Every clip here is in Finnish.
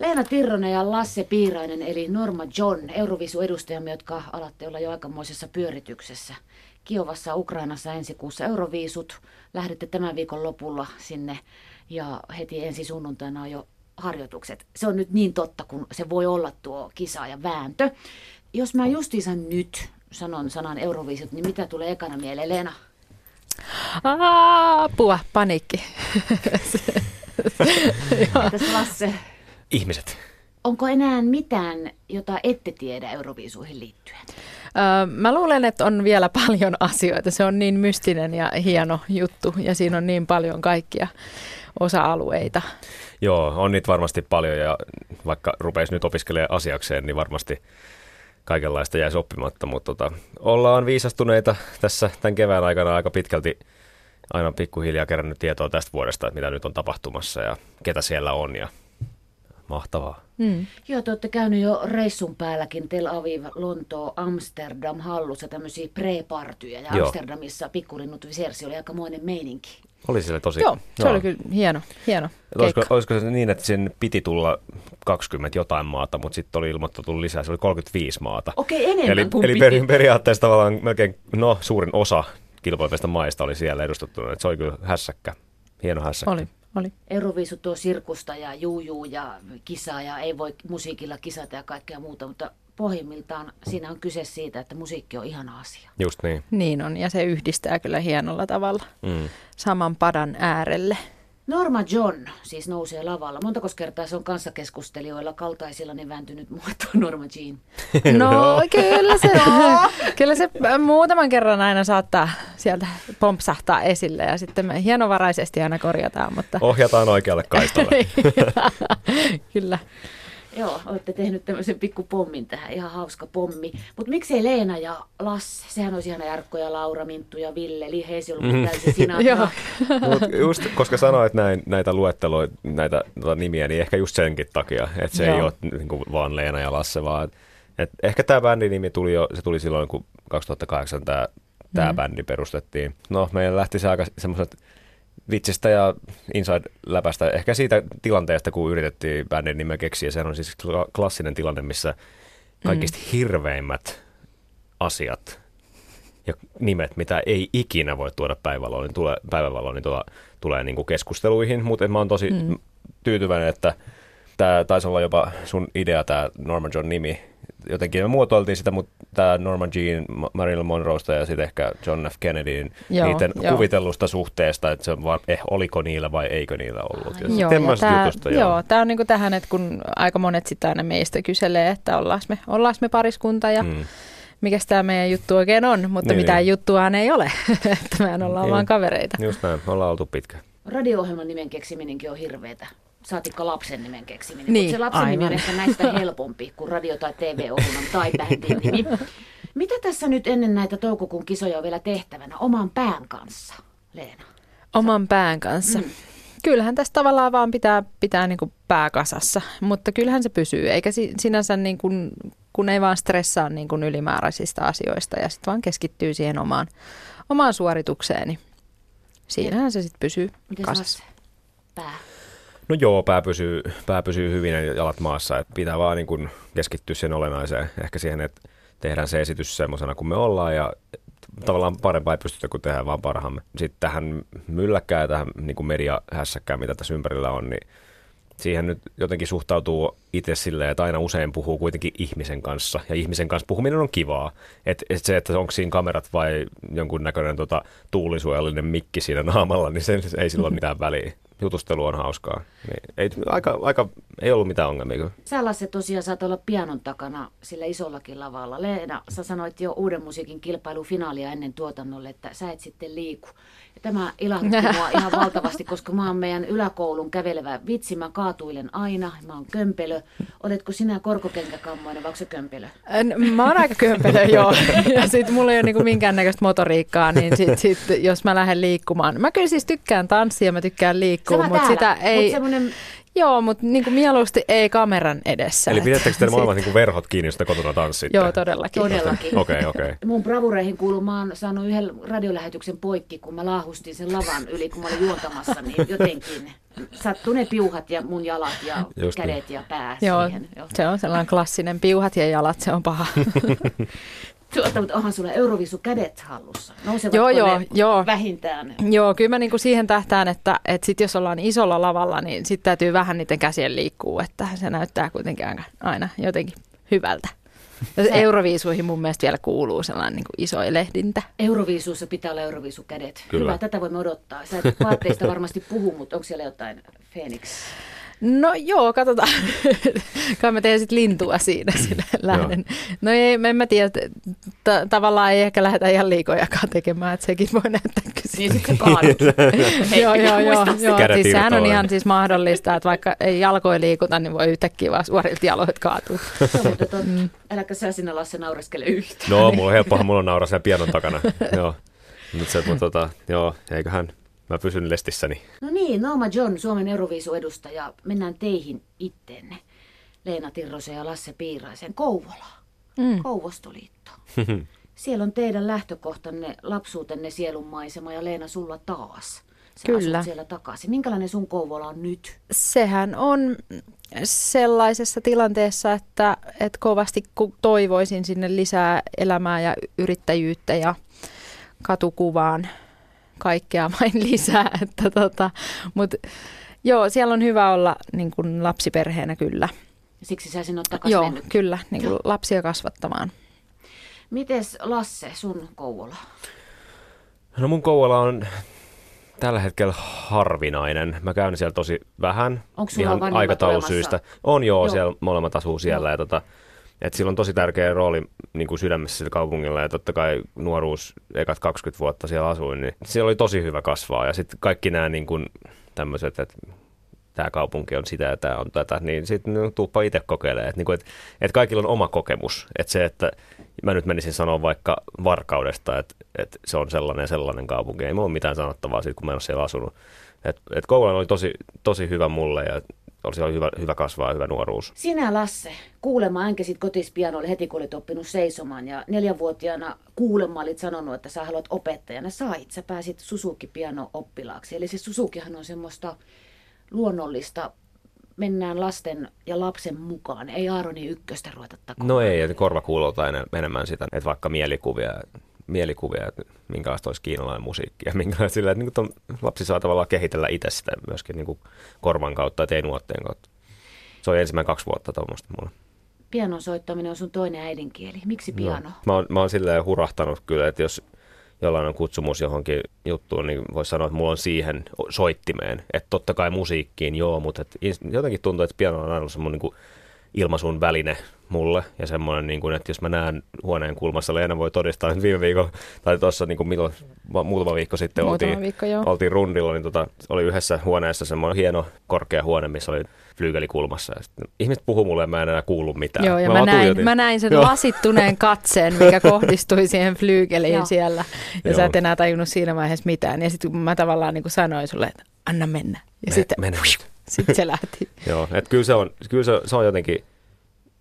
Leena Tirronen ja Lasse Piirainen eli Norma John, Eurovisu-edustajamme, jotka alatte olla jo aikamoisessa pyörityksessä. Kiovassa Ukrainassa ensi kuussa Euroviisut. Lähdette tämän viikon lopulla sinne ja heti ensi sunnuntaina on jo harjoitukset. Se on nyt niin totta, kun se voi olla tuo kisa ja vääntö. Jos mä justiinsa nyt sanon sanan Euroviisut, niin mitä tulee ekana mieleen, Leena? Apua, paniikki. Entäs Lasse? Ihmiset. Onko enää mitään, jota ette tiedä Euroviisuihin liittyen? Öö, mä luulen, että on vielä paljon asioita. Se on niin mystinen ja hieno juttu ja siinä on niin paljon kaikkia osa-alueita. Joo, on niitä varmasti paljon ja vaikka rupeisi nyt opiskelemaan asiakseen, niin varmasti kaikenlaista jäisi oppimatta, mutta tota, ollaan viisastuneita tässä tämän kevään aikana aika pitkälti aina pikkuhiljaa kerännyt tietoa tästä vuodesta, että mitä nyt on tapahtumassa ja ketä siellä on ja mahtavaa. Mm. Joo, te olette käynyt jo reissun päälläkin Tel Aviv, Lontoo, Amsterdam hallussa tämmöisiä pre-partyja ja Joo. Amsterdamissa Pikkurinnut Visersi oli aikamoinen meininki. Oli siellä tosi. Joo, se joo. oli kyllä hieno, hieno olisiko, olisiko se niin, että sen piti tulla 20 jotain maata, mutta sitten oli ilmoitettu lisää, se oli 35 maata. Okei, enemmän Eli, kuin eli peri, periaatteessa tavallaan melkein, no suurin osa kilpailevista maista oli siellä edustettuna, että se oli kyllä hässäkkä, hieno hässäkkä. Oli, oli. Euroviisu tuo sirkusta ja juujuu ja kisaa ja ei voi musiikilla kisata ja kaikkea muuta, mutta pohjimmiltaan siinä on kyse siitä, että musiikki on ihana asia. Just niin. Niin on, ja se yhdistää kyllä hienolla tavalla mm. saman padan äärelle. Norma John siis nousee lavalla. Montako kertaa se on kanssakeskustelijoilla kaltaisilla niin vääntynyt muotoa Norma Jean? No, no kyllä se on. Kyllä se muutaman kerran aina saattaa sieltä pompsahtaa esille ja sitten me hienovaraisesti aina korjataan. Mutta... Ohjataan oikealle kaistalle. kyllä. Joo, olette tehnyt tämmöisen pikku pommin tähän, ihan hauska pommi. Mutta miksei Leena ja Lasse, sehän olisi ihan Jarkko ja Laura, Minttu ja Ville, eli heisi ollut mm. täysin sinä. Mut just koska sanoit näin, näitä luetteloita, näitä tota nimiä, niin ehkä just senkin takia, että se Joo. ei ole niin kuin, vaan Leena ja Lasse, vaan et ehkä tämä bändin nimi tuli jo, se tuli silloin, kun 2008 tämä tämä mm. bändi perustettiin. No, meillä lähti se aika semmoiset vitsistä ja Inside-läpästä, ehkä siitä tilanteesta, kun yritettiin bändin nimeä keksiä. Se on siis klassinen tilanne, missä kaikista mm. hirveimmät asiat ja nimet, mitä ei ikinä voi tuoda päivävaloon, niin tulee, päivävaloon, niin tuolla, tulee niin kuin keskusteluihin. Mutta mä oon tosi mm. tyytyväinen, että tämä taisi olla jopa sun idea, tämä Norman John nimi, jotenkin me muotoiltiin sitä, mutta tämä Norman Jean, Marilyn Monroesta ja sitten ehkä John F. Kennedyn joo, niiden jo. kuvitellusta suhteesta, että se vaan, eh, oliko niillä vai eikö niillä ollut. Ja joo, ja tämä, jutusta, joo. joo, tämä on niinku tähän, että kun aika monet sitten aina meistä kyselee, että ollaan me, ollaan me pariskunta ja hmm mikä tämä meidän juttu oikein on, mutta niin, mitään niin. juttuaan ei ole, että mehän ollaan niin. vaan kavereita. Just näin, ollaan oltu pitkä. Radio-ohjelman nimen keksiminenkin on hirveetä saatikka lapsen nimen keksiminen. Niin, Mutta se lapsen aivan. nimi on ehkä näistä helpompi kuin radio- tai TV-ohjelman tai bändin nimi. Mitä tässä nyt ennen näitä toukokuun kisoja on vielä tehtävänä oman pään kanssa, Leena? Oman pään kanssa. Mm. Kyllähän tässä tavallaan vaan pitää pitää niin kuin pää kasassa, mutta kyllähän se pysyy, eikä sinänsä niin kuin, kun ei vaan stressaa niin kuin ylimääräisistä asioista ja sitten vaan keskittyy siihen omaan, omaan suoritukseen, niin siinähän se sitten pysyy Miten kasassa. Pää. No joo, pää pysyy, pää pysyy hyvin ja jalat maassa. Et pitää vaan niin kun keskittyä sen olennaiseen. Ehkä siihen, että tehdään se esitys semmoisena kuin me ollaan ja tavallaan parempaa ei pystytä kuin tehdään vaan parhaamme. Sitten tähän mylläkkään ja tähän niin mediahässäkkään, mitä tässä ympärillä on, niin siihen nyt jotenkin suhtautuu itse silleen, että aina usein puhuu kuitenkin ihmisen kanssa. Ja ihmisen kanssa puhuminen on kivaa. Et, et se, että onko siinä kamerat vai jonkun näköinen tota, tuulisuojallinen mikki siinä naamalla, niin se ei silloin mitään väliä jutustelu on hauskaa. Niin ei, aika, aika, ei ollut mitään ongelmia. Sä Lasse tosiaan saat olla pianon takana sillä isollakin lavalla. Leena, sä sanoit jo uuden musiikin kilpailufinaalia ennen tuotannolle, että sä et sitten liiku. Tämä ilahdutti mua ihan valtavasti, koska mä oon meidän yläkoulun kävelevä vitsi. Mä kaatuilen aina, mä oon kömpelö. Oletko sinä korkokenkäkammoinen vai onko se kömpelö? Mä oon aika kömpelö, joo. Ja sit mulla ei ole niinku minkäännäköistä motoriikkaa, niin sit, sit, jos mä lähden liikkumaan. Mä kyllä siis tykkään tanssia, mä tykkään liikkua, mutta sitä ei... Mut semmoinen Joo, mutta niin kuin mieluusti ei kameran edessä. Eli että pidettekö te sit- molemmat niin verhot kiinni, jos te kotona tanssitte? Joo, todellakin. Todellakin. Okei, okei. Mun bravureihin kuuluu, mä oon saanut yhden radiolähetyksen poikki, kun mä laahustin sen lavan yli, kun mä olin juontamassa, niin jotenkin sattuu ne piuhat ja mun jalat ja Just niin. kädet ja pää Joo, siihen. Joo. se on sellainen klassinen piuhat ja jalat, se on paha. Tuota, mutta onhan sulla Eurovisu kädet hallussa. Nousevatko Joo, joo, ne joo. vähintään? Joo, kyllä mä niinku siihen tähtään, että, että sit jos ollaan isolla lavalla, niin sitten täytyy vähän niiden käsien liikkuu, että se näyttää kuitenkin aina, aina jotenkin hyvältä. Euroviisuihin mun mielestä vielä kuuluu sellainen niin iso lehdintä. Euroviisussa pitää olla Euroviisukädet. Kyllä. Hyvä, tätä voimme odottaa. Sä et vaatteista varmasti puhu, mutta onko siellä jotain Phoenix? No joo, katsotaan. Kai mä teen sitten lintua siinä sinne lähden. No ei, en mä tiedä, t- tavallaan ei ehkä lähdetä ihan liikojakaan tekemään, että sekin voi näyttää Niin kysyä. sitten kaadut. Joo, joo, joo, joo. Siis sehän on ihan siis mahdollista, että vaikka ei jalkoja liikuta, niin voi yhtäkkiä vaan suorilta jaloilta kaatua. Muuten totta. Äläkä sä sinä Lasse naureskele yhtään. No, mulla on helppohan, mulla on nauraa siellä pianon takana. joo. Mutta se, mutta tota, joo, eiköhän mä pysyn lestissäni. No niin, Nooma John, Suomen Euroviisu-edustaja. Mennään teihin itteenne. Leena Tirrosen ja Lasse Piiraisen Kouvolaan. Mm. Kouvostoliitto. Siellä on teidän lähtökohtanne, lapsuutenne sielunmaisema ja Leena sulla taas. Sä Kyllä. asut siellä takaisin. Minkälainen sun Kouvola on nyt? Sehän on sellaisessa tilanteessa, että, että kovasti ku- toivoisin sinne lisää elämää ja yrittäjyyttä ja katukuvaan kaikkea vain lisää. Että tota, Mutta joo, siellä on hyvä olla niin kuin lapsiperheenä kyllä. Siksi sä sinne oot takaisin Joo, mennyt. kyllä, niin kuin lapsia kasvattamaan. Mites Lasse, sun Kouvola? No mun Kouvola on tällä hetkellä harvinainen. Mä käyn siellä tosi vähän. Onko sulla ihan aikataulusyistä. On joo, Joo. joo, siellä molemmat asuu siellä. Ja tota, et sillä on tosi tärkeä rooli niin kuin sydämessä sillä kaupungilla ja totta kai nuoruus, ekat 20 vuotta siellä asuin, niin siellä oli tosi hyvä kasvaa. Ja sitten kaikki nämä niin kuin, tämmöiset, että tämä kaupunki on sitä ja tämä on tätä, niin sitten no, tuuppa itse kokeilemaan. Että niinku, et, et kaikilla on oma kokemus. Että se, että mä nyt menisin sanoa vaikka Varkaudesta, että, että se on sellainen sellainen kaupunki. Ei mulla ole mitään sanottavaa siitä, kun mä en ole siellä asunut. Et, et oli tosi, tosi hyvä mulle ja oli, oli hyvä, hyvä kasvaa hyvä nuoruus. Sinä Lasse, kuulemma änkesit kotispianolle heti kun olit oppinut seisomaan ja neljänvuotiaana kuulemma olit sanonut, että sä haluat opettajana. Sait, sä pääsit Suzuki piano oppilaaksi. Eli se Suzukihan on semmoista luonnollista, mennään lasten ja lapsen mukaan. Ei Aaroni ykköstä ruveta takomaan. No ei, että korva enem- enemmän sitä, että vaikka mielikuvia, mielikuvia että minkälaista olisi kiinalainen musiikki ja minkälaista sillä, että niin lapsi saa tavallaan kehitellä itse sitä myöskin niin kuin korvan kautta ja teinuotteen kautta. Se oli ensimmäinen kaksi vuotta tuommoista mulle. Pianon soittaminen on sun toinen äidinkieli. Miksi piano? No. Mä, oon, mä oon silleen hurahtanut kyllä, että jos jollain on kutsumus johonkin juttuun, niin voisi sanoa, että mulla on siihen soittimeen. Että totta kai musiikkiin, joo, mutta et jotenkin tuntuu, että piano on aina semmoinen niin ilmaisun väline mulle. Ja semmoinen, niin kuin, että jos mä näen huoneen kulmassa, Leena voi todistaa, että viime viikon, tai tuossa niin kuin milloin, muutama viikko sitten Muutama oltiin, viikko, joo. oltiin rundilla, niin tota, oli yhdessä huoneessa semmoinen hieno korkea huone, missä oli flyygeli kulmassa. Ja sitten ihmiset puhuu mulle ja mä en enää kuullut mitään. Joo, ja mä, vaan näin, tuijotin. mä näin sen Joo. lasittuneen katseen, mikä kohdistui siihen flyygeliin Joo. siellä. Ja Joo. sä et enää tajunnut siinä vaiheessa mitään. Ja sitten mä tavallaan niin kuin sanoin sulle, että anna mennä. Ja Me- sitten mene nyt. Sit se lähti. Joo, että kyllä se on, kyllä se, se on jotenkin,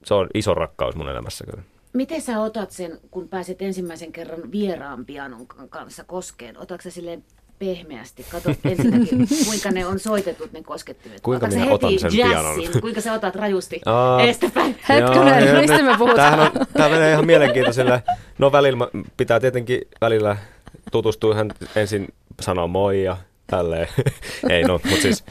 se on iso rakkaus mun elämässä kyllä. Miten sä otat sen, kun pääset ensimmäisen kerran vieraan pianon kanssa koskeen? Otatko sä silleen pehmeästi? Katsot ensinnäkin, kuinka ne on soitetut ne koskettimet. Kuinka Otatko minä otan heti sen jazzin? pianon? Kuinka sä otat rajusti Aa. eestäpäin? Hetkinen, Joo, mistä me puhutaan? On, tämä menee ihan mielenkiintoisella. No välillä pitää tietenkin välillä tutustua ihan ensin sanoa moi ja tälleen. Ei no, mutta siis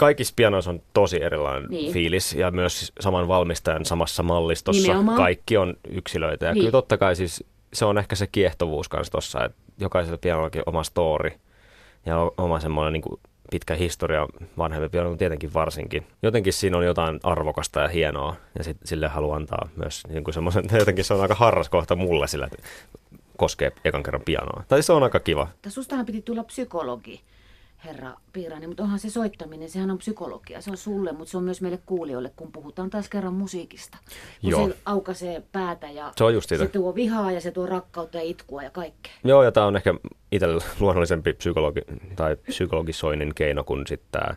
kaikissa pianoissa on tosi erilainen Niin. fiilis ja myös saman valmistajan samassa mallistossa. Nimenomaan. Kaikki on yksilöitä ja Niin. kyllä totta kai siis se on ehkä se kiehtovuus kanssa tossa, että jokaisella pianollakin oma story ja oma semmoinen niin pitkä historia vanhempi piano tietenkin varsinkin. Jotenkin siinä on jotain arvokasta ja hienoa ja sit, sille haluan antaa myös niin kuin semmoisen, jotenkin se on aika harras kohta mulle sillä, että koskee ekan kerran pianoa. Tai se on aika kiva. Sustahan piti tulla psykologi, herra Piirainen, mutta onhan se soittaminen, sehän on psykologia. Se on sulle, mutta se on myös meille kuulijoille, kun puhutaan taas kerran musiikista. Kun Joo. se aukaisee päätä ja Se on just sitä. se tuo vihaa ja se tuo rakkautta ja itkua ja kaikkea. Joo, ja tämä on ehkä itsellä luonnollisempi psykologi, tai psykologisoinnin keino kuin sitten tämä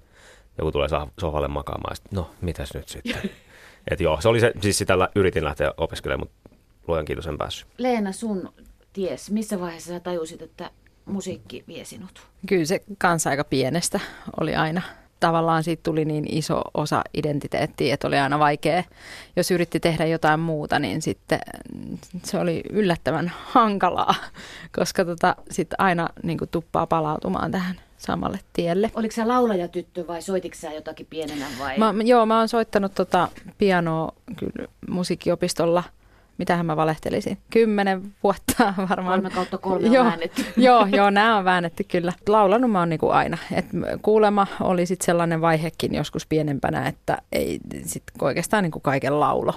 joku tulee sohvalle makaamaan, sitten no, mitäs nyt sitten? Et joo, se oli se, siis sitä yritin lähteä opiskelemaan, mutta luojan kiitos en päässyt. Leena, sun ties, missä vaiheessa sä tajusit, että musiikki vie sinut? Kyllä se kanssa aika pienestä oli aina. Tavallaan siitä tuli niin iso osa identiteettiä, että oli aina vaikea. Jos yritti tehdä jotain muuta, niin sitten se oli yllättävän hankalaa, koska tota, sitten aina niin tuppaa palautumaan tähän samalle tielle. Oliko sä laulajatyttö vai soititko sä jotakin pienenä vai? Mä, joo, mä oon soittanut tota pianoa kyllä musiikkiopistolla – mitähän mä valehtelisin, kymmenen vuotta varmaan. Kolme kautta kolme on joo, väännetty. joo, joo, nämä on väännetty kyllä. Laulanut mä oon niin kuin aina. Et kuulema oli sitten sellainen vaihekin joskus pienempänä, että ei sit oikeastaan niin kuin kaiken laulo,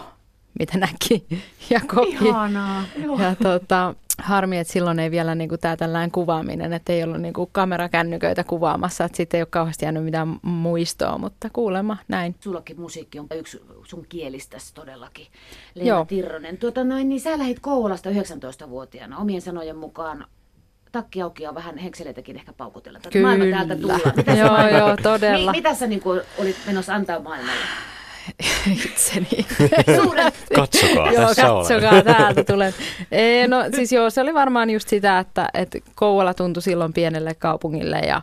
mitä näki ja koki. Ihanaa. Ja tota, harmi, että silloin ei vielä niin tämä tällainen kuvaaminen, että ei ollut niin kuin kamerakännyköitä kuvaamassa, että sitten ei ole kauheasti jäänyt mitään muistoa, mutta kuulemma näin. Sullakin musiikki on yksi sun kielistäsi todellakin, Leena Joo. Tirronen. Tuota noin, niin sä lähit Kouvolasta 19-vuotiaana omien sanojen mukaan takki auki ja vähän henkseleitäkin ehkä paukutella. Kyllä. Maailma täältä tulla. Mitä joo, joo, todella. Mi- mitä sä niin kuin, olit menossa antaa maailmalle? itseni. katsokaa, joo, tässä katsokaa, olen. täältä tulen. E, no siis joo, se oli varmaan just sitä, että, että Kouvola tuntui silloin pienelle kaupungille ja,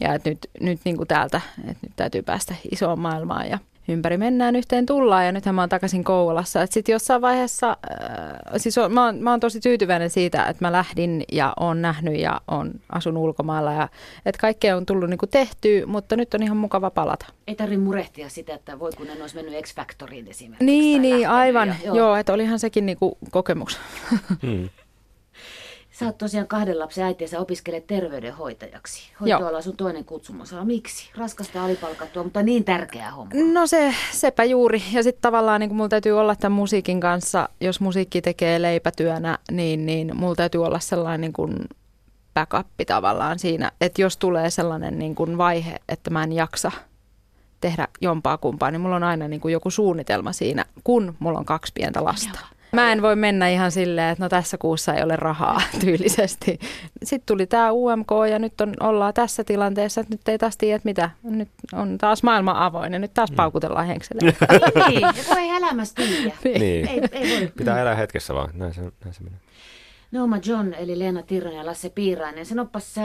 ja että nyt, nyt niin kuin täältä, että nyt täytyy päästä isoon maailmaan ja ympäri mennään, yhteen tullaan ja nythän mä oon takaisin Kouvolassa. Sitten jossain vaiheessa, äh, siis on, mä, oon, mä oon tosi tyytyväinen siitä, että mä lähdin ja on nähnyt ja on asun ulkomailla ja että kaikkea on tullut niinku tehtyä, mutta nyt on ihan mukava palata. Ei tarvitse murehtia sitä, että voi kun en olisi mennyt X-Factoriin esimerkiksi. Niin, niin aivan. Ja, joo. joo, että olihan sekin niinku kokemus. Hmm. Sä oot tosiaan kahden lapsen äiti ja sä opiskelet terveydenhoitajaksi. Hoitoala on sun toinen kutsumus. Miksi? Raskasta alipalkattua, mutta niin tärkeää homma. No se, sepä juuri. Ja sitten tavallaan niin mulla täytyy olla tämän musiikin kanssa, jos musiikki tekee leipätyönä, niin, niin mulla täytyy olla sellainen niin kuin backup tavallaan siinä, että jos tulee sellainen niin kuin vaihe, että mä en jaksa tehdä jompaa kumpaa, niin mulla on aina niin kuin joku suunnitelma siinä, kun mulla on kaksi pientä lasta. Joo. Mä en voi mennä ihan silleen, että no tässä kuussa ei ole rahaa tyylisesti. Sitten tuli tämä UMK ja nyt on, ollaan tässä tilanteessa, että nyt ei taas tiedä, että mitä. Nyt on taas maailma avoin ja nyt taas mm. paukutellaan henkselle. niin, kun ei elämässä tiedä. Niin. Ei, ei voi. Pitää elää hetkessä vaan, näin se, näin se menee. Nooma John, eli Leena Tirronen ja Lasse Piirainen. Sanoppas sä,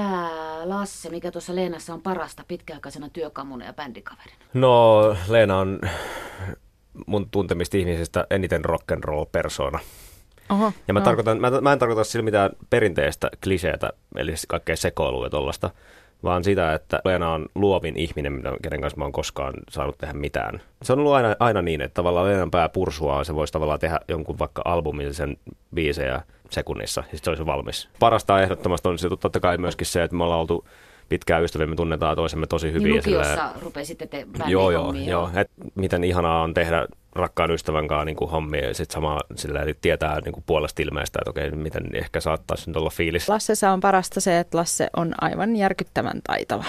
Lasse, mikä tuossa Leenassa on parasta pitkäaikaisena työkamuna ja bändikaverina? No, Leena on mun tuntemista ihmisistä eniten rock'n'roll persona. Oho, ja mä, no. tarkoitan, mä, mä en tarkoita sillä mitään perinteistä kliseetä, eli kaikkea sekoilua ja tollasta, vaan sitä, että Leena on luovin ihminen, kenen kanssa mä oon koskaan saanut tehdä mitään. Se on ollut aina, aina niin, että tavallaan Leenan pää pursuaa, se voisi tavallaan tehdä jonkun vaikka albumillisen biisejä sekunnissa, ja sitten se olisi valmis. Parasta ehdottomasti on se totta kai myöskin se, että me ollaan oltu pitkään ystäviä, me tunnetaan toisemme tosi hyvin. Niin lukiossa rupesitte te Joo, joo, joo. Et miten ihanaa on tehdä rakkaan ystävän kanssa niin hommia ja sitten sama sillä, että tietää niin kuin puolesta ilmeistä, että okei, miten ehkä saattaisi nyt olla fiilis. Lassessa on parasta se, että Lasse on aivan järkyttävän taitava.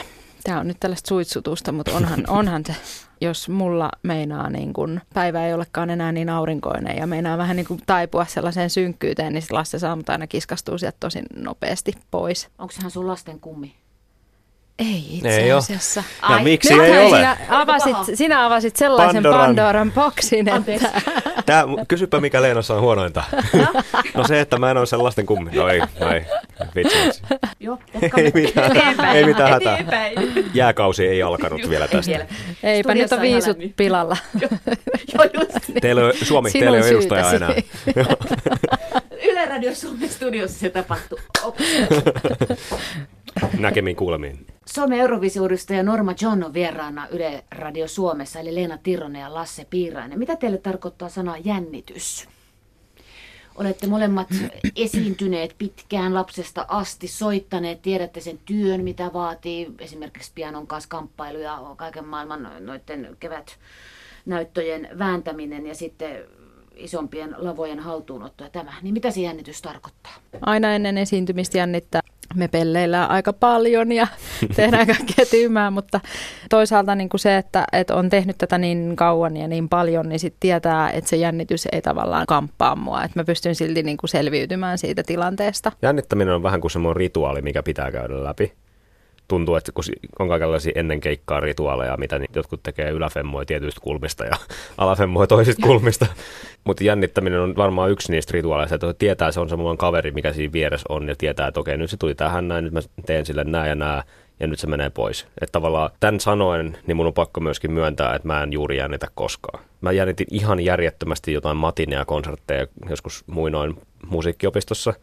Tämä on nyt tällaista suitsutusta, mutta onhan, onhan se, jos mulla meinaa niin kun, päivä ei olekaan enää niin aurinkoinen ja meinaa vähän niin kuin taipua sellaiseen synkkyyteen, niin Lasse saa mut aina kiskastuu sieltä tosi nopeasti pois. Onko sehän sun lasten kummi? Ei itse ei asiassa. Ole. Ja miksi ei ole? Sinä avasit, sinä avasit sellaisen Pandoran, Pandoran boksin, että... Tää, kysypä mikä Leenassa on huonointa. no se, että mä en ole sellaisten kummi. No ei, no ei. Vitsi, Joo, ei mitään, ei mitään hätää. Jääkausi ei alkanut vielä tästä. Ei Eipä nyt on viisut pilalla. Joo, just niin. Teillä on, Suomi, Sinun teillä ei ole edustaja enää. Yle Radio Suomen studiossa se tapahtui. Näkemiin kuulemiin. Suomen Eurovisuudustaja Norma John on vieraana Yle Radio Suomessa, eli Leena Tironen ja Lasse Piirainen. Mitä teille tarkoittaa sana jännitys? Olette molemmat esiintyneet pitkään lapsesta asti, soittaneet, tiedätte sen työn, mitä vaatii, esimerkiksi pianon kanssa kamppailu ja kaiken maailman noiden kevätnäyttöjen vääntäminen ja sitten isompien lavojen haltuunotto ja tämä. Niin mitä se jännitys tarkoittaa? Aina ennen esiintymistä jännittää me pelleillään aika paljon ja tehdään kaikkea tyymää, mutta toisaalta niin kuin se, että, että on tehnyt tätä niin kauan ja niin paljon, niin sitten tietää, että se jännitys ei tavallaan kamppaa mua, että mä pystyn silti niin kuin selviytymään siitä tilanteesta. Jännittäminen on vähän kuin semmoinen rituaali, mikä pitää käydä läpi. tuntuu, että kun on kaikenlaisia ennen keikkaa rituaaleja, mitä niin jotkut tekee yläfemmoja tietyistä kulmista ja alafemmoja toisista kulmista. Mutta jännittäminen on varmaan yksi niistä rituaaleista, että tietää, se on semmoinen kaveri, mikä siinä vieressä on ja tietää, että okei, nyt se tuli tähän näin, nyt mä teen sille näin ja näin ja nyt se menee pois. Että tavallaan tämän sanoen, niin mun on pakko myöskin myöntää, että mä en juuri jännitä koskaan. Mä jännitin ihan järjettömästi jotain matineja konsertteja joskus muinoin musiikkiopistossa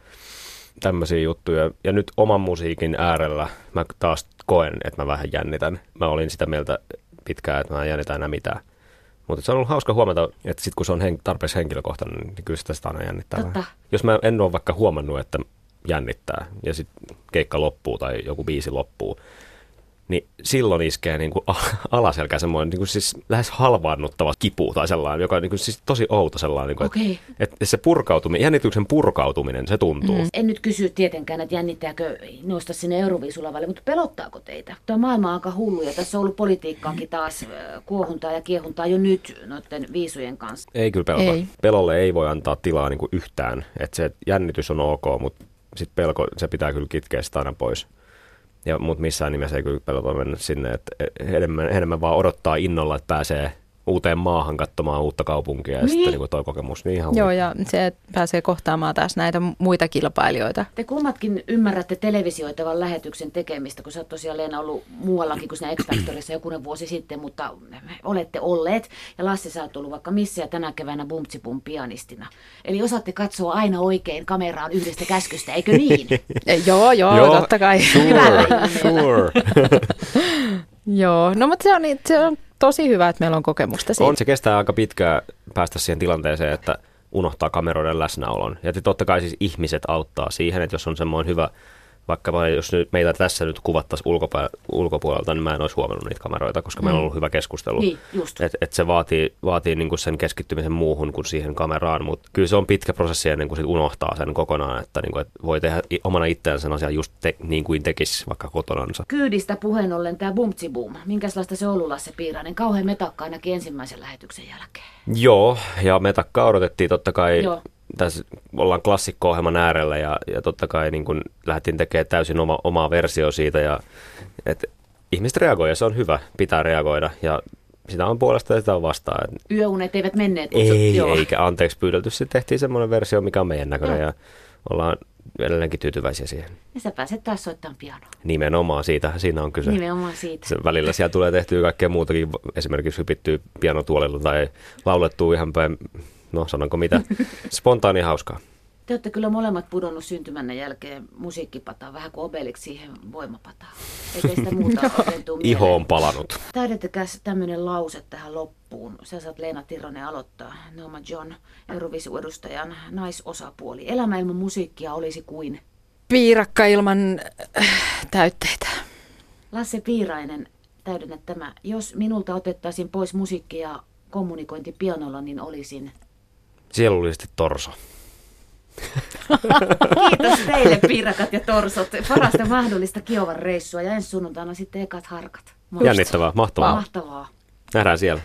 tämmöisiä juttuja. Ja nyt oman musiikin äärellä mä taas koen, että mä vähän jännitän. Mä olin sitä mieltä pitkään, että mä en jännitä enää mitään. Mutta se on ollut hauska huomata, että sitten kun se on hen- tarpeeksi henkilökohtainen, niin kyllä sitä aina jännittää. Totta. Jos mä en ole vaikka huomannut, että jännittää ja sitten keikka loppuu tai joku biisi loppuu, niin silloin iskee niin kuin alaselkä semmoinen niin kuin siis lähes halvaannuttava kipu tai sellainen, joka on niin kuin siis tosi outo sellainen. Niin kuin, okay. että, että se purkautuminen, jännityksen purkautuminen, se tuntuu. Mm. En nyt kysy tietenkään, että jännittääkö noista sinne Euroviisulavalle, mutta pelottaako teitä? Tuo maailma on aika hullu ja tässä on ollut politiikkaakin taas kuohuntaa ja kiehuntaa jo nyt noiden viisujen kanssa. Ei kyllä pelota. Ei. Pelolle ei voi antaa tilaa niin kuin yhtään. Että se jännitys on ok, mutta sitten pelko, se pitää kyllä kitkeä sitä aina pois. Ja, mutta missään nimessä ei kyllä pelota mennä sinne, että enemmän, enemmän vaan odottaa innolla, että pääsee uuteen maahan katsomaan uutta kaupunkia ja niin. sitten niin toi kokemus. Niin ihan Joo, ja se että pääsee kohtaamaan taas näitä muita kilpailijoita. Te kummatkin ymmärrätte televisioitavan lähetyksen tekemistä, kun sä oot tosiaan Leena ollut muuallakin kuin siinä X Factorissa jokunen vuosi sitten, mutta olette olleet. Ja Lassi, sä oot ollut vaikka missä ja tänä keväänä Bumtsipum pianistina. Eli osaatte katsoa aina oikein kameraan yhdestä käskystä, eikö niin? joo, joo, joo, totta kai. Sure, sure. joo, no mutta se on, se on tosi hyvä, että meillä on kokemusta siitä. On, se kestää aika pitkään päästä siihen tilanteeseen, että unohtaa kameroiden läsnäolon. Ja totta kai siis ihmiset auttaa siihen, että jos on semmoinen hyvä vaikka jos nyt meitä tässä nyt kuvattaisiin ulkopuolelta, ulkopuolelta, niin mä en olisi huomannut niitä kameroita, koska mm. meillä on ollut hyvä keskustelu. Niin, just. Et, et se vaatii, vaatii niinku sen keskittymisen muuhun kuin siihen kameraan, mutta kyllä se on pitkä prosessi ennen kuin sit unohtaa sen kokonaan, että niinku, et voi tehdä omana itseään sen asian just te, niin kuin tekisi vaikka kotonansa. Kyydistä puheen ollen tämä Bumtsi Boom, minkälaista se on ollut Lasse Piirainen? Kauhean metakka ainakin ensimmäisen lähetyksen jälkeen. Joo, ja metakka odotettiin totta kai Joo tässä ollaan klassikko-ohjelman äärellä ja, ja totta kai niin kun lähdettiin tekemään täysin oma, omaa versio siitä ja et ihmiset reagoi ja se on hyvä, pitää reagoida ja sitä on puolesta ja sitä on vastaan. Yöunet eivät menneet. Ei, joo. eikä anteeksi pyydelty. Sitten tehtiin semmoinen versio, mikä on meidän näköinen ja, ja ollaan edelleenkin tyytyväisiä siihen. Ja sä pääset taas soittamaan pianoa. Nimenomaan siitä, siinä on kyse. Nimenomaan siitä. Se, välillä siellä tulee tehtyä kaikkea muutakin, esimerkiksi hypittyä pianotuolilla tai laulettua ihan päin no sanonko mitä, spontaani hauskaa. Te olette kyllä molemmat pudonnut syntymänne jälkeen musiikkipataan, vähän kuin Obelix siihen voimapataan. Eikä sitä muuta Iho on palanut. Täydettäkäs tämmöinen lause tähän loppuun. Sä saat Leena Tirronen aloittaa. Norma John, Eurovisu-edustajan naisosapuoli. Elämä ilman musiikkia olisi kuin? Piirakka ilman äh, täytteitä. Lasse Piirainen, täydennä tämä. Jos minulta otettaisiin pois musiikki ja kommunikointi pianolla, niin olisin Sielullisesti torso. Kiitos teille piirakat ja torsot. Parasta mahdollista Kiovan reissua ja ensi sunnuntaina sitten ekat harkat. Jännittävää, mahtavaa. Mahtavaa. Nähdään siellä.